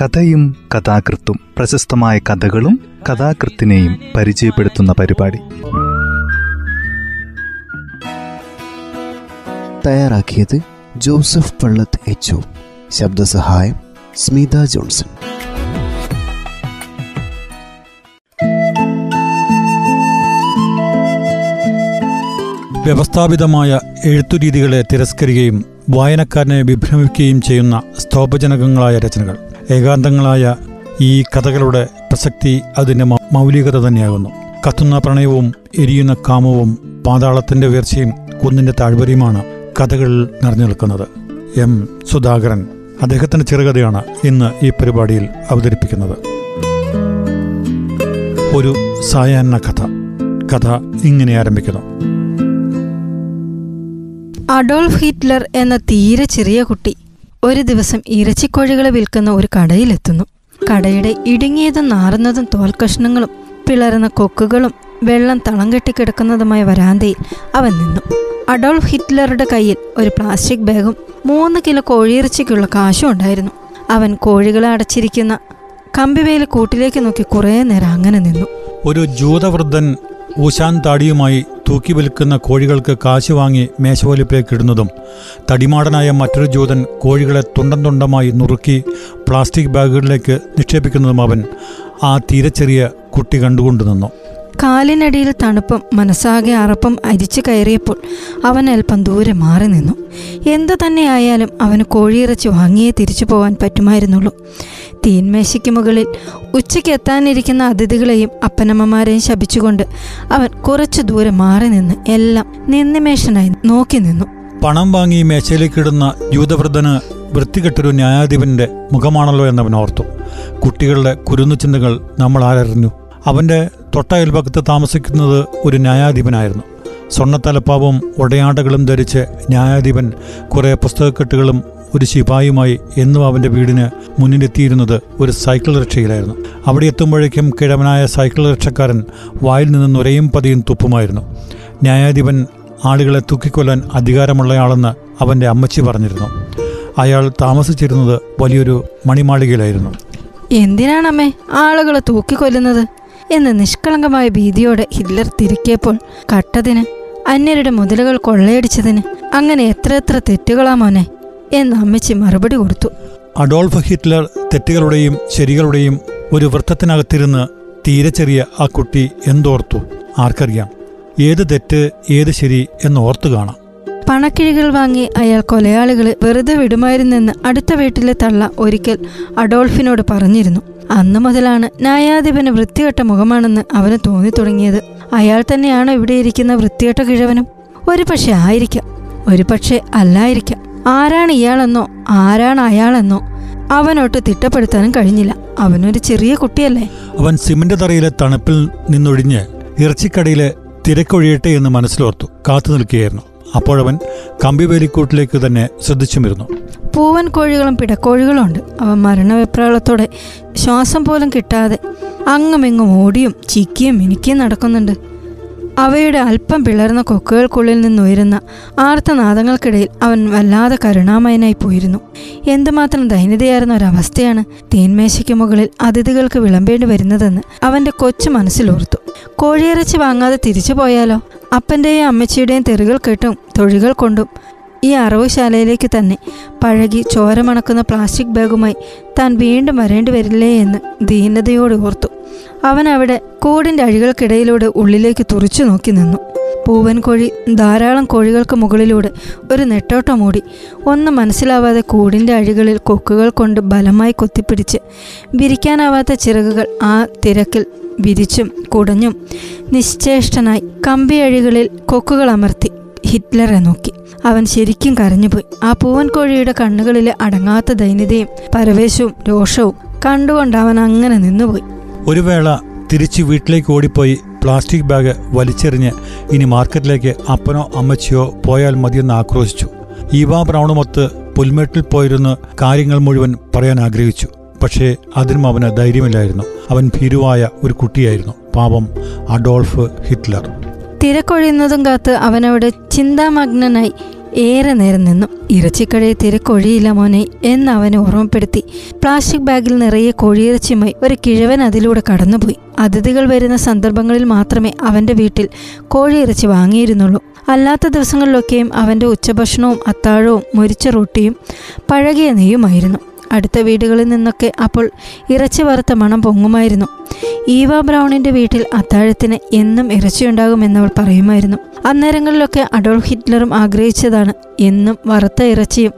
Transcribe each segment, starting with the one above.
കഥയും കഥാകൃത്തും പ്രശസ്തമായ കഥകളും കഥാകൃത്തിനെയും പരിചയപ്പെടുത്തുന്ന പരിപാടി. തയ്യാറാക്കിയത് ജോസഫ് പള്ളത്ത് എച്ച് ശബ്ദസഹായം സ്മിത ജോൺസൺ. വ്യവസ്ഥാപിതമായ എഴുത്തുരീതികളെ തിരസ്കരിക്കുകയും വായനക്കാരനെ വിഭ്രമിക്കുകയും ചെയ്യുന്ന സ്തോഭജനകങ്ങളായ രചനകൾ. ഏകാന്തങ്ങളായ ഈ കഥകളുടെ പ്രസക്തി അതിന്റെ മൗലികത തന്നെയാകുന്നു. കത്തുന്ന പ്രണയവും എരിയുന്ന കാമവും പാതാളത്തിന്റെ ഉയർച്ചയും കുന്നിന്റെ താഴ്വരയുമാണ് കഥകളിൽ നിറഞ്ഞു നിൽക്കുന്നത്. എം. സുധാകരൻ അദ്ദേഹത്തിന്റെ ചെറുകഥയാണ് ഇന്ന് ഈ പരിപാടിയിൽ അവതരിപ്പിക്കുന്നത്. ഒരു സായാഹ്ന കഥ. കഥ ഇങ്ങനെ ആരംഭിക്കുന്നു. അഡോൾഫ് ഹിറ്റ്ലർ എന്ന തീരെ ചെറിയ കുട്ടി ഒരു ദിവസം ഇറച്ചിക്കോഴികളെ വിൽക്കുന്ന ഒരു കടയിലെത്തുന്നു. കടയുടെ ഇടുങ്ങിയതും നാറുന്നതും തോൽക്കഷ്ണങ്ങളും പിളർന്ന കൊക്കുകളും വെള്ളം തളം കെട്ടിക്കിടക്കുന്നതുമായ വരാന്തയിൽ അവൻ നിന്നു. അഡോൾഫ് ഹിറ്റ്ലറുടെ കയ്യിൽ ഒരു പ്ലാസ്റ്റിക് ബാഗും മൂന്ന് കിലോ കോഴിയിറച്ചിക്കുള്ള കാശും ഉണ്ടായിരുന്നു. അവൻ കോഴികളെ അടച്ചിരിക്കുന്ന കമ്പിവേലി കൂട്ടിലേക്ക് നോക്കി കുറേ നേരം അങ്ങനെ നിന്നു. ഒരു ജൂതവൃദ്ധൻ ഊശാൻ താടിയുമായി തൂക്കി വിൽക്കുന്ന കോഴികൾക്ക് കാശ് വാങ്ങി മേശവലിപ്പിലേക്ക് ഇടുന്നതും തടിമാടനായ മറ്റൊരു ജൂതൻ കോഴികളെ തുണ്ടം തുണ്ടമായി നുറുക്കി പ്ലാസ്റ്റിക് ബാഗുകളിലേക്ക് നിക്ഷേപിക്കുന്നതും അവൻ ആ തീരെ ചെറിയ കുട്ടി കണ്ടുകൊണ്ടു നിന്നു കാലിനടിയിൽ തണുപ്പും മനസ്സാകെ അറപ്പും അരിച്ചു കയറിയപ്പോൾ അവൻ അല്പം ദൂരെ മാറി നിന്നു. എന്തു തന്നെയായാലും അവന് കോഴിയിറച്ചി വാങ്ങിയേ തിരിച്ചു പോകാൻ പറ്റുമായിരുന്നുള്ളൂ. തീന്മേശയ്ക്ക് മുകളിൽ ഉച്ചയ്ക്ക് എത്താനിരിക്കുന്ന അതിഥികളെയും അപ്പനമ്മമാരെയും ശപിച്ചുകൊണ്ട് അവൻ കുറച്ചു ദൂരെ മാറി നിന്ന് എല്ലാം നിന്നിമേഷനായി നോക്കി നിന്നു. പണം വാങ്ങി മേശയിലേക്കിടുന്ന ജൂതവൃദ്ധന് വൃത്തികെട്ടൊരു ന്യായാധിപന്റെ മുഖമാണല്ലോ എന്നവൻ ഓർത്തു. കുട്ടികളുടെ കുരുന്നു ചിന്തകൾ നമ്മൾ ആരറിഞ്ഞു. അവന്റെ തൊട്ടയൽപക്കത്ത് താമസിക്കുന്നത് ഒരു ന്യായാധിപനായിരുന്നു. സ്വർണത്തലപ്പാവും ഒടയാടകളും ധരിച്ച് ന്യായാധിപൻ കുറേ പുസ്തകക്കെട്ടുകളും ഒരു ശിപായുമായി എന്നും അവന്റെ വീടിന് മുന്നിലെത്തിയിരുന്നത് ഒരു സൈക്കിൾ റിക്ഷയിലായിരുന്നു. അവിടെ എത്തുമ്പോഴേക്കും കിഴവനായ സൈക്കിൾ റിക്ഷക്കാരൻ വായിൽ നിന്ന് നുരയും പതിയും തുപ്പുമായിരുന്നു. ന്യായാധിപൻ ആളുകളെ തൂക്കിക്കൊല്ലാൻ അധികാരമുള്ളയാളെന്ന് അവന്റെ അമ്മച്ചി പറഞ്ഞിരുന്നു. അയാൾ താമസിച്ചിരുന്നത് വലിയൊരു മണിമാളികയിലായിരുന്നു. എന്തിനാണമ്മേ ആളുകളെ തൂക്കിക്കൊല്ലുന്നത്? എന്ന് നിഷ്കളങ്കമായ ഭീതിയോടെ ഹിറ്റ്ലർ തിരിക്കിയപ്പോൾ കട്ടതിന് അന്യരുടെ മുതലുകൾ കൊള്ളയടിച്ചതിന് അങ്ങനെ എത്ര എത്ര തെറ്റുകളാ മോനെ എന്ന് അമ്മച്ചി മറുപടി കൊടുത്തു. അഡോൾഫ് ഹിറ്റ്ലർ തെറ്റുകളുടെയും ശരികളുടെയും ഒരു വൃത്തത്തിനകത്തിരുന്ന് തീരെ ചെറിയ ആ കുട്ടി എന്തോർത്തു? ആർക്കറിയാം. ഏത് തെറ്റ് ഏത് ശരി എന്ന് ഓർത്തു കാണാം. പണക്കിഴികൾ വാങ്ങി അയാൾ കൊലയാളികളെ വെറുതെ വിടുമായിരുന്നെന്ന് അടുത്ത വീട്ടിലെ തള്ള ഒരിക്കൽ അഡോൾഫിനോട് പറഞ്ഞിരുന്നു. അന്നു മുതലാണ് ന്യായാധിപന് വൃത്തികെട്ട മുഖമാണെന്ന് അവന് തോന്നി തുടങ്ങിയത് അയാൾ തന്നെയാണ് ഇവിടെ ഇരിക്കുന്ന വൃത്തികെട്ട കിഴവനും? ഒരു പക്ഷെ ആയിരിക്കാം. ഒരു പക്ഷെ അല്ലായിരിക്കാം. ആരാണ് ഇയാളെന്നോ? ആരാണ് അയാളെന്നോ? അവനോട്ട് തിട്ടപ്പെടുത്താനും കഴിഞ്ഞില്ല. അവനൊരു ചെറിയ കുട്ടിയല്ലേ? അവൻ സിമന്റ് തറയിലെ തണുപ്പിൽ നിന്നൊഴിഞ്ഞ് ഇറച്ചിക്കടയിലെ തിരക്കൊഴിയട്ടെ എന്ന് മനസ്സിലോർത്തു. കാത്തു നിൽക്കുകയായിരുന്നു. അപ്പോഴവൻ കമ്പിവേലിക്കൂട്ടിലേക്ക് തന്നെ ശ്രദ്ധിച്ചുമിരുന്നു. പൂവൻ കോഴികളും പിടക്കോഴികളും ഉണ്ട് അവ മരണവെപ്രാളത്തോടെ ശ്വാസം പോലും കിട്ടാതെ അങ്ങുമിങ്ങും ഓടിയും ചിക്കിയും മിനുക്കിയും നടക്കുന്നുണ്ട്. അവയുടെ അല്പം പിളർന്ന കൊക്കുകൾക്കുള്ളിൽ നിന്നുയരുന്ന ആർത്തനാദങ്ങൾക്കിടയിൽ അവൻ വല്ലാതെ കരുണാമയനായി പോയിരുന്നു. എന്തുമാത്രം ദൈന്യതയായിരുന്ന ഒരവസ്ഥയാണ് തേന്മേശയ്ക്ക് മുകളിൽ അതിഥികൾക്ക് വിളമ്പേണ്ടി വരുന്നതെന്ന് അവന്റെ കൊച്ചു മനസ്സിലോർത്തു കോഴിയിറച്ചി വാങ്ങാതെ തിരിച്ചു പോയാലോ? അപ്പന്റെയും അമ്മച്ചിയുടെയും തെറികൾ കേട്ടും തൊഴികൾ കൊണ്ടും. ഈ അറവുശാലയിലേക്ക് തന്നെ പഴകി ചോരമണക്കുന്ന പ്ലാസ്റ്റിക് ബാഗുമായി താൻ വീണ്ടും വരേണ്ടി വരില്ലേ എന്ന് ദീനതയോട് ഓർത്തു. അവൻ അവിടെ കൂടിന്റെ അഴികൾക്കിടയിലൂടെ ഉള്ളിലേക്ക് തുറച്ചു നോക്കി നിന്നു. പൂവൻ കോഴി ധാരാളം കോഴികൾക്ക് മുകളിലൂടെ ഒരു നെട്ടോട്ടം ഓടി ഒന്നും മനസ്സിലാവാതെ കൂടിന്റെ അഴികളിൽ കൊക്കുകൾ കൊണ്ട് ബലമായി കൊത്തിപ്പിടിച്ച് വിരിക്കാനാവാത്ത ചിറകുകൾ ആ തിരക്കിൽ വിരിച്ചും കുടഞ്ഞും നിശ്ചേഷ്ടനായി കമ്പിയഴികളിൽ കൊക്കുകൾ അമർത്തി ഹിറ്റ്ലറെ നോക്കി. അവൻ ശരിക്കും കരഞ്ഞുപോയി. ആ പൂവൻ കോഴിയുടെ കണ്ണുകളിലെ അടങ്ങാത്ത ദൈന്യതയും പരവേശവും രോഷവും കണ്ടുകൊണ്ട് അവൻ അങ്ങനെ നിന്നുപോയി. ഒരു വേള തിരിച്ച് വീട്ടിലേക്ക് ഓടിപ്പോയി പ്ലാസ്റ്റിക് ബാഗ് വലിച്ചെറിഞ്ഞ് ഇനി മാർക്കറ്റിലേക്ക് അപ്പനോ അമ്മച്ചിയോ പോയാൽ മതിയെന്ന് ആക്രോശിച്ചു. ഈവാ ബ്രൗണുമൊത്ത് പുൽമേട്ടിൽ പോയിരുന്ന് കാര്യങ്ങൾ മുഴുവൻ പറയാൻ ആഗ്രഹിച്ചു. പക്ഷേ അതിനും അവന് ധൈര്യമില്ലായിരുന്നു. അവൻ ഭീരുവായ ഒരു കുട്ടിയായിരുന്നു. പാപം അഡോൾഫ് ഹിറ്റ്ലർ. തിരക്കൊഴിയുന്നതും കാത്ത് അവനവിടെ ചിന്താമഗ്നനായി ഏറെ നേരം നിന്നു. ഇറച്ചിക്കടയിൽ തിരക്കൊഴിയില്ല മോനെ എന്ന് അവനെ ഓർമ്മപ്പെടുത്തി. പ്ലാസ്റ്റിക് ബാഗിൽ നിറയെ കോഴിയിറച്ചിയുമായി ഒരു കിഴവൻ അതിലൂടെ കടന്നുപോയി. അതിഥികൾ വരുന്ന സന്ദർഭങ്ങളിൽ മാത്രമേ അവന്റെ വീട്ടിൽ കോഴിയിറച്ചി വാങ്ങിയിരുന്നുള്ളൂ. അല്ലാത്ത ദിവസങ്ങളിലൊക്കെയും അവന്റെ ഉച്ചഭക്ഷണവും അത്താഴവും മുരിച്ച റൊട്ടിയും പഴകിയ നെയ്യുമായിരുന്നു. അടുത്ത വീടുകളിൽ നിന്നൊക്കെ അപ്പോൾ ഇറച്ചി വറുത്ത മണം പൊങ്ങുമായിരുന്നു. ഈവ ബ്രൗണിന്റെ വീട്ടിൽ അത്താഴത്തിന് എന്നും ഇറച്ചിയുണ്ടാകുമെന്നവൾ പറയുമായിരുന്നു. അന്നേരങ്ങളിലൊക്കെ അഡോൾഫ് ഹിറ്റ്ലറും ആഗ്രഹിച്ചതാണ് എന്നും വറുത്ത ഇറച്ചിയും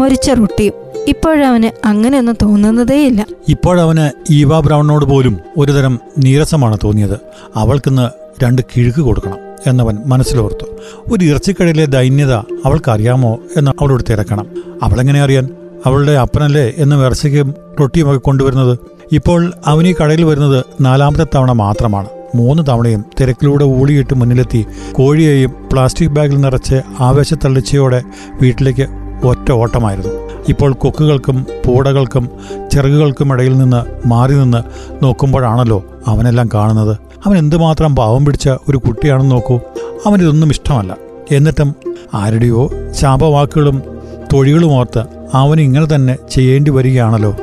മുരിച്ച റൊട്ടിയും. ഇപ്പോഴവന് അങ്ങനെയൊന്നും തോന്നുന്നതേയില്ല. ഇപ്പോഴവന് ഈവ ബ്രൗണിനോട് പോലും ഒരുതരം നീരസമാണ് തോന്നിയത്. അവൾക്കിന്ന് രണ്ട് കിഴുക്ക് കൊടുക്കണം എന്നവൻ മനസ്സിലോർത്തു. ഒരു ഇറച്ചിക്കടയിലെ ദൈന്യത അവൾക്കറിയാമോ എന്ന് അവളോട് തിരക്കണം. അവളെങ്ങനെ അറിയാൻ? അവളുടെ അപ്പനല്ലേ എന്ന് ഇറച്ചിക്കും റൊട്ടിയുമൊക്കെ കൊണ്ടുവരുന്നത്. ഇപ്പോൾ അവനി കടയിൽ വരുന്നത് നാലാമത്തെ തവണ മാത്രമാണ്. മൂന്ന് തവണയും തിരക്കിലൂടെ ഊളിയിട്ട് മുന്നിലെത്തി കോഴിയെയും പ്ലാസ്റ്റിക് ബാഗിൽ നിറച്ച് ആവേശത്തള്ളിച്ചയോടെ വീട്ടിലേക്ക് ഒറ്റ ഓട്ടമായിരുന്നു. ഇപ്പോൾ കൊക്കുകൾക്കും പൂടകൾക്കും ചിറകുകൾക്കും ഇടയിൽ നിന്ന് മാറി നിന്ന് നോക്കുമ്പോഴാണല്ലോ അവനെല്ലാം കാണുന്നത്. അവൻ എന്തുമാത്രം പാവം പിടിച്ച ഒരു കുട്ടിയാണെന്ന് നോക്കൂ. അവനിതൊന്നും ഇഷ്ടമല്ല. എന്നിട്ടും ആരുടെയോ ശാപവാക്കുകളും തൊഴികളും ഓർത്ത് അവൻ ഇങ്ങനെ തന്നെ ചെയ്യേണ്ടി വരികയാണല്ലോ.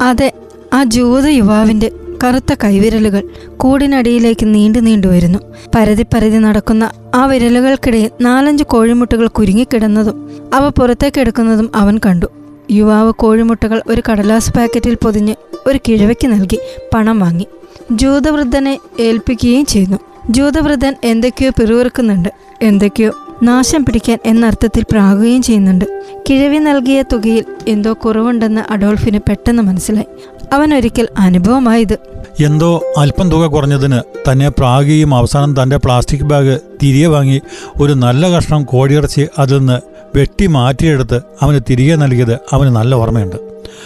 അതെ ആ ജൂത യുവാവിന്റെ കറുത്ത കൈവിരലുകൾ കൂടിനടിയിലേക്ക് നീണ്ടു നീണ്ടു വരുന്നു. പരതി പരതി നടക്കുന്ന ആ വിരലുകൾക്കിടയിൽ നാലഞ്ച് കോഴിമുട്ടകൾ കുരുങ്ങിക്കിടന്നതും അവ പുറത്തേക്കെടുക്കുന്നതും അവൻ കണ്ടു. യുവാവ് കോഴിമുട്ടകൾ ഒരു കടലാസ് പാക്കറ്റിൽ പൊതിഞ്ഞ് ഒരു കിഴവയ്ക്ക് നൽകി പണം വാങ്ങി. ജൂതവൃദ്ധനെ ഏൽപ്പിക്കുകയും ചെയ്യുന്നു. ജൂതവൃദ്ധൻ എന്തൊക്കെയോ പിറുവിറുക്കുന്നുണ്ട് എന്തൊക്കെയോ നാശം പിടിക്കാൻ എന്നർത്ഥത്തിൽ പ്രാകുകയും ചെയ്യുന്നുണ്ട്. കിഴവി നൽകിയ തുകയിൽ എന്തോ കുറവുണ്ടെന്ന് അഡോൾഫിന് പെട്ടെന്ന് മനസ്സിലായി. അവൻ ഒരിക്കൽ അനുഭവമായത് എന്തോ അല്പം തുക കുറഞ്ഞതിന് തന്നെ പ്രാകുകയും അവസാനം തന്റെ പ്ലാസ്റ്റിക് ബാഗ് തിരികെ വാങ്ങി ഒരു നല്ല കഷ്ണം കോഴിയിറച്ചി അതിൽ നിന്ന് വെട്ടി മാറ്റിയെടുത്ത് അവന് തിരികെ നൽകിയത് അവന് നല്ല ഓർമ്മയുണ്ട്.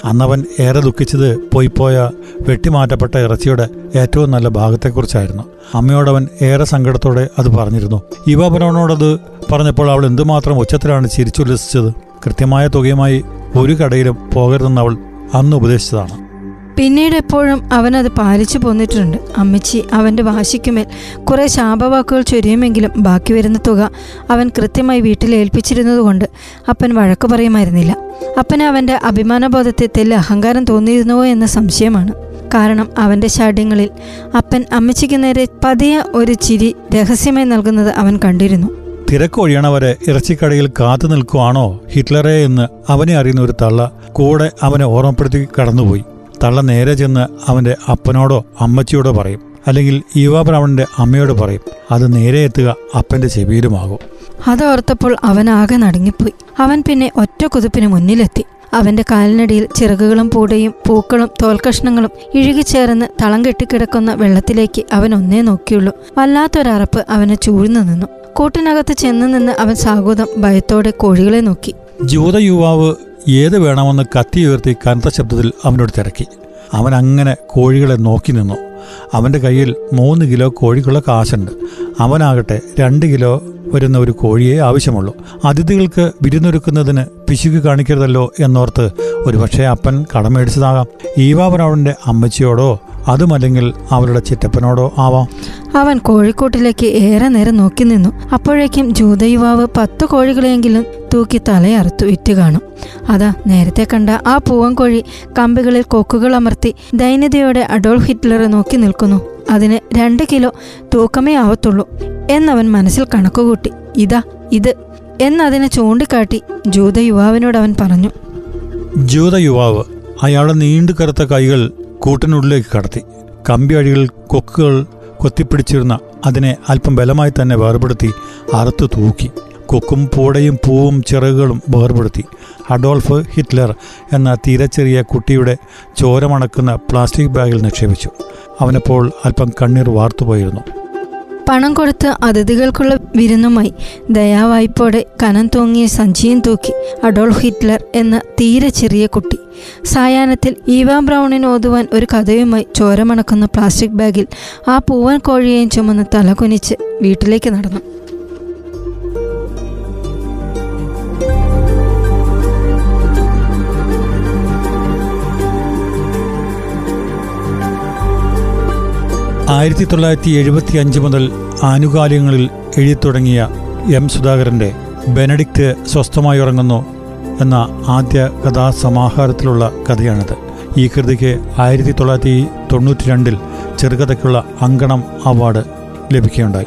അന്നവൻ ഏറെ ദുഃഖിച്ചത് പോയിപ്പോയ വെട്ടിമാറ്റപ്പെട്ട ഇറച്ചിയുടെ ഏറ്റവും നല്ല ഭാഗത്തെക്കുറിച്ചായിരുന്നു. അമ്മയോടവൻ ഏറെ സങ്കടത്തോടെ അത് പറഞ്ഞിരുന്നു. യുവാപുരവനോടത് പറഞ്ഞപ്പോൾ അവൾ എന്തുമാത്രം ഉച്ചത്തിലാണ് ചിരിച്ചുല്ലസിച്ചത്. കൃത്യമായ തുകയുമായി ഒരു കടയിലും പോകരുതെന്ന് അവൾ അന്ന് ഉപദേശിച്ചതാണ്. പിന്നീട് എപ്പോഴും അവനത് പാലിച്ചു പോന്നിട്ടുണ്ട്. അമ്മച്ചി അവന്റെ വാശിക്കുമേൽ കുറേ ശാപവാക്കുകൾ ചൊരിയുമെങ്കിലും ബാക്കി വരുന്ന തുക അവൻ കൃത്യമായി വീട്ടിൽ ഏൽപ്പിച്ചിരുന്നതുകൊണ്ട് അപ്പൻ വഴക്കു പറയുമായിരുന്നില്ല. അപ്പന് അവന്റെ അഭിമാനബോധത്തെ തെല്ല് അഹങ്കാരം തോന്നിയിരുന്നുവോ എന്ന സംശയമാണ്. കാരണം അവന്റെ ശാഠ്യങ്ങളിൽ അപ്പൻ അമ്മച്ചിക്ക് നേരെ പതിയ ഒരു ചിരി രഹസ്യമായി നൽകുന്നത് അവൻ കണ്ടിരുന്നു. തിരക്കൊഴിയണവരെ ഇറച്ചിക്കടയിൽ കാത്തു നിൽക്കുവാണോ ഹിറ്റ്ലറെ എന്ന് അവനെ അറിയുന്ന ഒരു തള്ള കൂടെ അവനെ ഓർമ്മപ്പെടുത്തി കടന്നുപോയി. തള്ള നേരെ ചെന്ന് അവന്റെ അപ്പനോടോ അമ്മച്ചിയോടോ പറയും. അല്ലെങ്കിൽ യുവാബ്രാഹ്മണന്റെ അമ്മയോട് പറയും. അത് നേരെ എത്തുക അപ്പന്റെ ചെവിയിലുമാകും. അതോർത്തപ്പോൾ അവൻ ആകെ നടുങ്ങിപ്പോയി. അവൻ പിന്നെ ഒറ്റ കുതിപ്പിന് മുന്നിലെത്തി. അവന്റെ കാലിനടിയിൽ ചിറകുകളും പൂടയും പൂക്കളും തോൽക്കഷ്ണങ്ങളും ഇഴുകിച്ചേർന്ന് തളം കെട്ടിക്കിടക്കുന്ന വെള്ളത്തിലേക്ക് അവൻ ഒന്നേ നോക്കിയുള്ളൂ. വല്ലാത്തൊരറപ്പ് അവനെ ചൂഴ്ന്നു നിന്നു. കൂട്ടിനകത്ത് ചെന്ന് നിന്ന് അവൻ സാഹോദം ഭയത്തോടെ കോഴികളെ നോക്കി. ജൂത യുവാവ് ഏത് വേണമെന്ന് കത്തി ഉയർത്തി കനത്ത ശബ്ദത്തിൽ അവനോട് തിരക്കി. അവൻ അങ്ങനെ കോഴികളെ നോക്കി നിന്നു. അവന്റെ കയ്യിൽ മൂന്ന് കിലോ കോഴിക്കുള്ള കാശുണ്ട്. അവനാകട്ടെ രണ്ട് കിലോ വരുന്ന ഒരു കോഴിയെ ആവശ്യമുള്ളൂ. അതിഥികൾക്ക് വിരുന്നൊരുക്കുന്നതിന് പിശുക്ക് കാണിക്കരുതല്ലോ എന്നോർത്ത് ഒരുപക്ഷെ അപ്പൻ കടമേടിച്ചതാകാം ഈവാപനവന്റെ അമ്മച്ചിയോടോ അതുമല്ലെങ്കിൽ അവരുടെ ചിറ്റപ്പനോടോ ആവാം. അവൻ കോഴിക്കോട്ടിലേക്ക് ഏറെ നേരം നോക്കി നിന്നു. അപ്പോഴേക്കും ജൂതയുവാവ് പത്ത് കോഴികളെയെങ്കിലും തൂക്കി തലയറുത്തു വിറ്റ് കാണും. അതാ നേരത്തെ കണ്ട ആ പൂവൻ കോഴി കമ്പികളിൽ കൊക്കുകൾ അമർത്തി ദൈന്യതയോടെ അഡോൾഫ് ഹിറ്റ്ലറെ നോക്കി നിൽക്കുന്നു. അതിന് രണ്ട് കിലോ തൂക്കമേ ആവത്തുള്ളൂ എന്നവൻ മനസ്സിൽ കണക്കുകൂട്ടി. ഇതാ ഇത്. എന്നതിനെ ചൂണ്ടിക്കാട്ടി ജൂത യുവാവിനോട് അവൻ പറഞ്ഞു ജൂത യുവാവ് അയാളെ നീണ്ടു കറുത്ത കൈകൾ കൂട്ടിനുള്ളിലേക്ക് കടത്തി. കമ്പി അഴികൾ കൊക്കുകൾ കൊത്തിപ്പിടിച്ചിരുന്ന അതിനെ അല്പം ബലമായി തന്നെ വേർപെടുത്തി അറുത്തു തൂക്കി. കൊക്കും പൂടയും പൂവും ചിറകുകളും വേർപെടുത്തി. അഡോൾഫ് ഹിറ്റ്ലർ എന്ന തീരെ ചെറിയ കുട്ടിയുടെ ചോരമണക്കുന്ന പ്ലാസ്റ്റിക് ബാഗിൽ നിക്ഷേപിച്ചു. അവനപ്പോൾ അല്പം കണ്ണീർ വാർത്തുപോയിരുന്നു. പണം കൊടുത്ത് അതിഥികൾക്കുള്ള വിരുന്നുമായി ദയാവായ്പോടെ കനം തൂങ്ങിയ സഞ്ചിയും തൂക്കി അഡോൾഫ് ഹിറ്റ്ലർ എന്ന തീരെ ചെറിയ കുട്ടി. സായാഹ്നത്തിൽ ഈവ ബ്രൗണിന് ഓതുവാൻ ഒരു കഥയുമായി ചോരമണക്കുന്ന പ്ലാസ്റ്റിക് ബാഗിൽ ആ പൂവൻ കോഴിയെയും ചുമന്ന് തലകുനിച്ച് വീട്ടിലേക്ക് നടന്നു. ആയിരത്തി തൊള്ളായിരത്തി എഴുപത്തി അഞ്ച് മുതൽ ആനുകാലികങ്ങളിൽ എഴുതിത്തുടങ്ങിയ എം സുധാകരന്റെ ബെനഡിക്റ്റ് സ്വസ്ഥമായി ഉറങ്ങുന്നു എന്ന ആദ്യ കഥാസമാഹാരത്തിലുള്ള കഥയാണിത്. ഈ കൃതിക്ക് ആയിരത്തി തൊള്ളായിരത്തി തൊണ്ണൂറ്റി രണ്ടിൽ ചെറുകഥയ്ക്കുള്ള അങ്കണം അവാർഡ് ലഭിക്കുകയുണ്ടായി.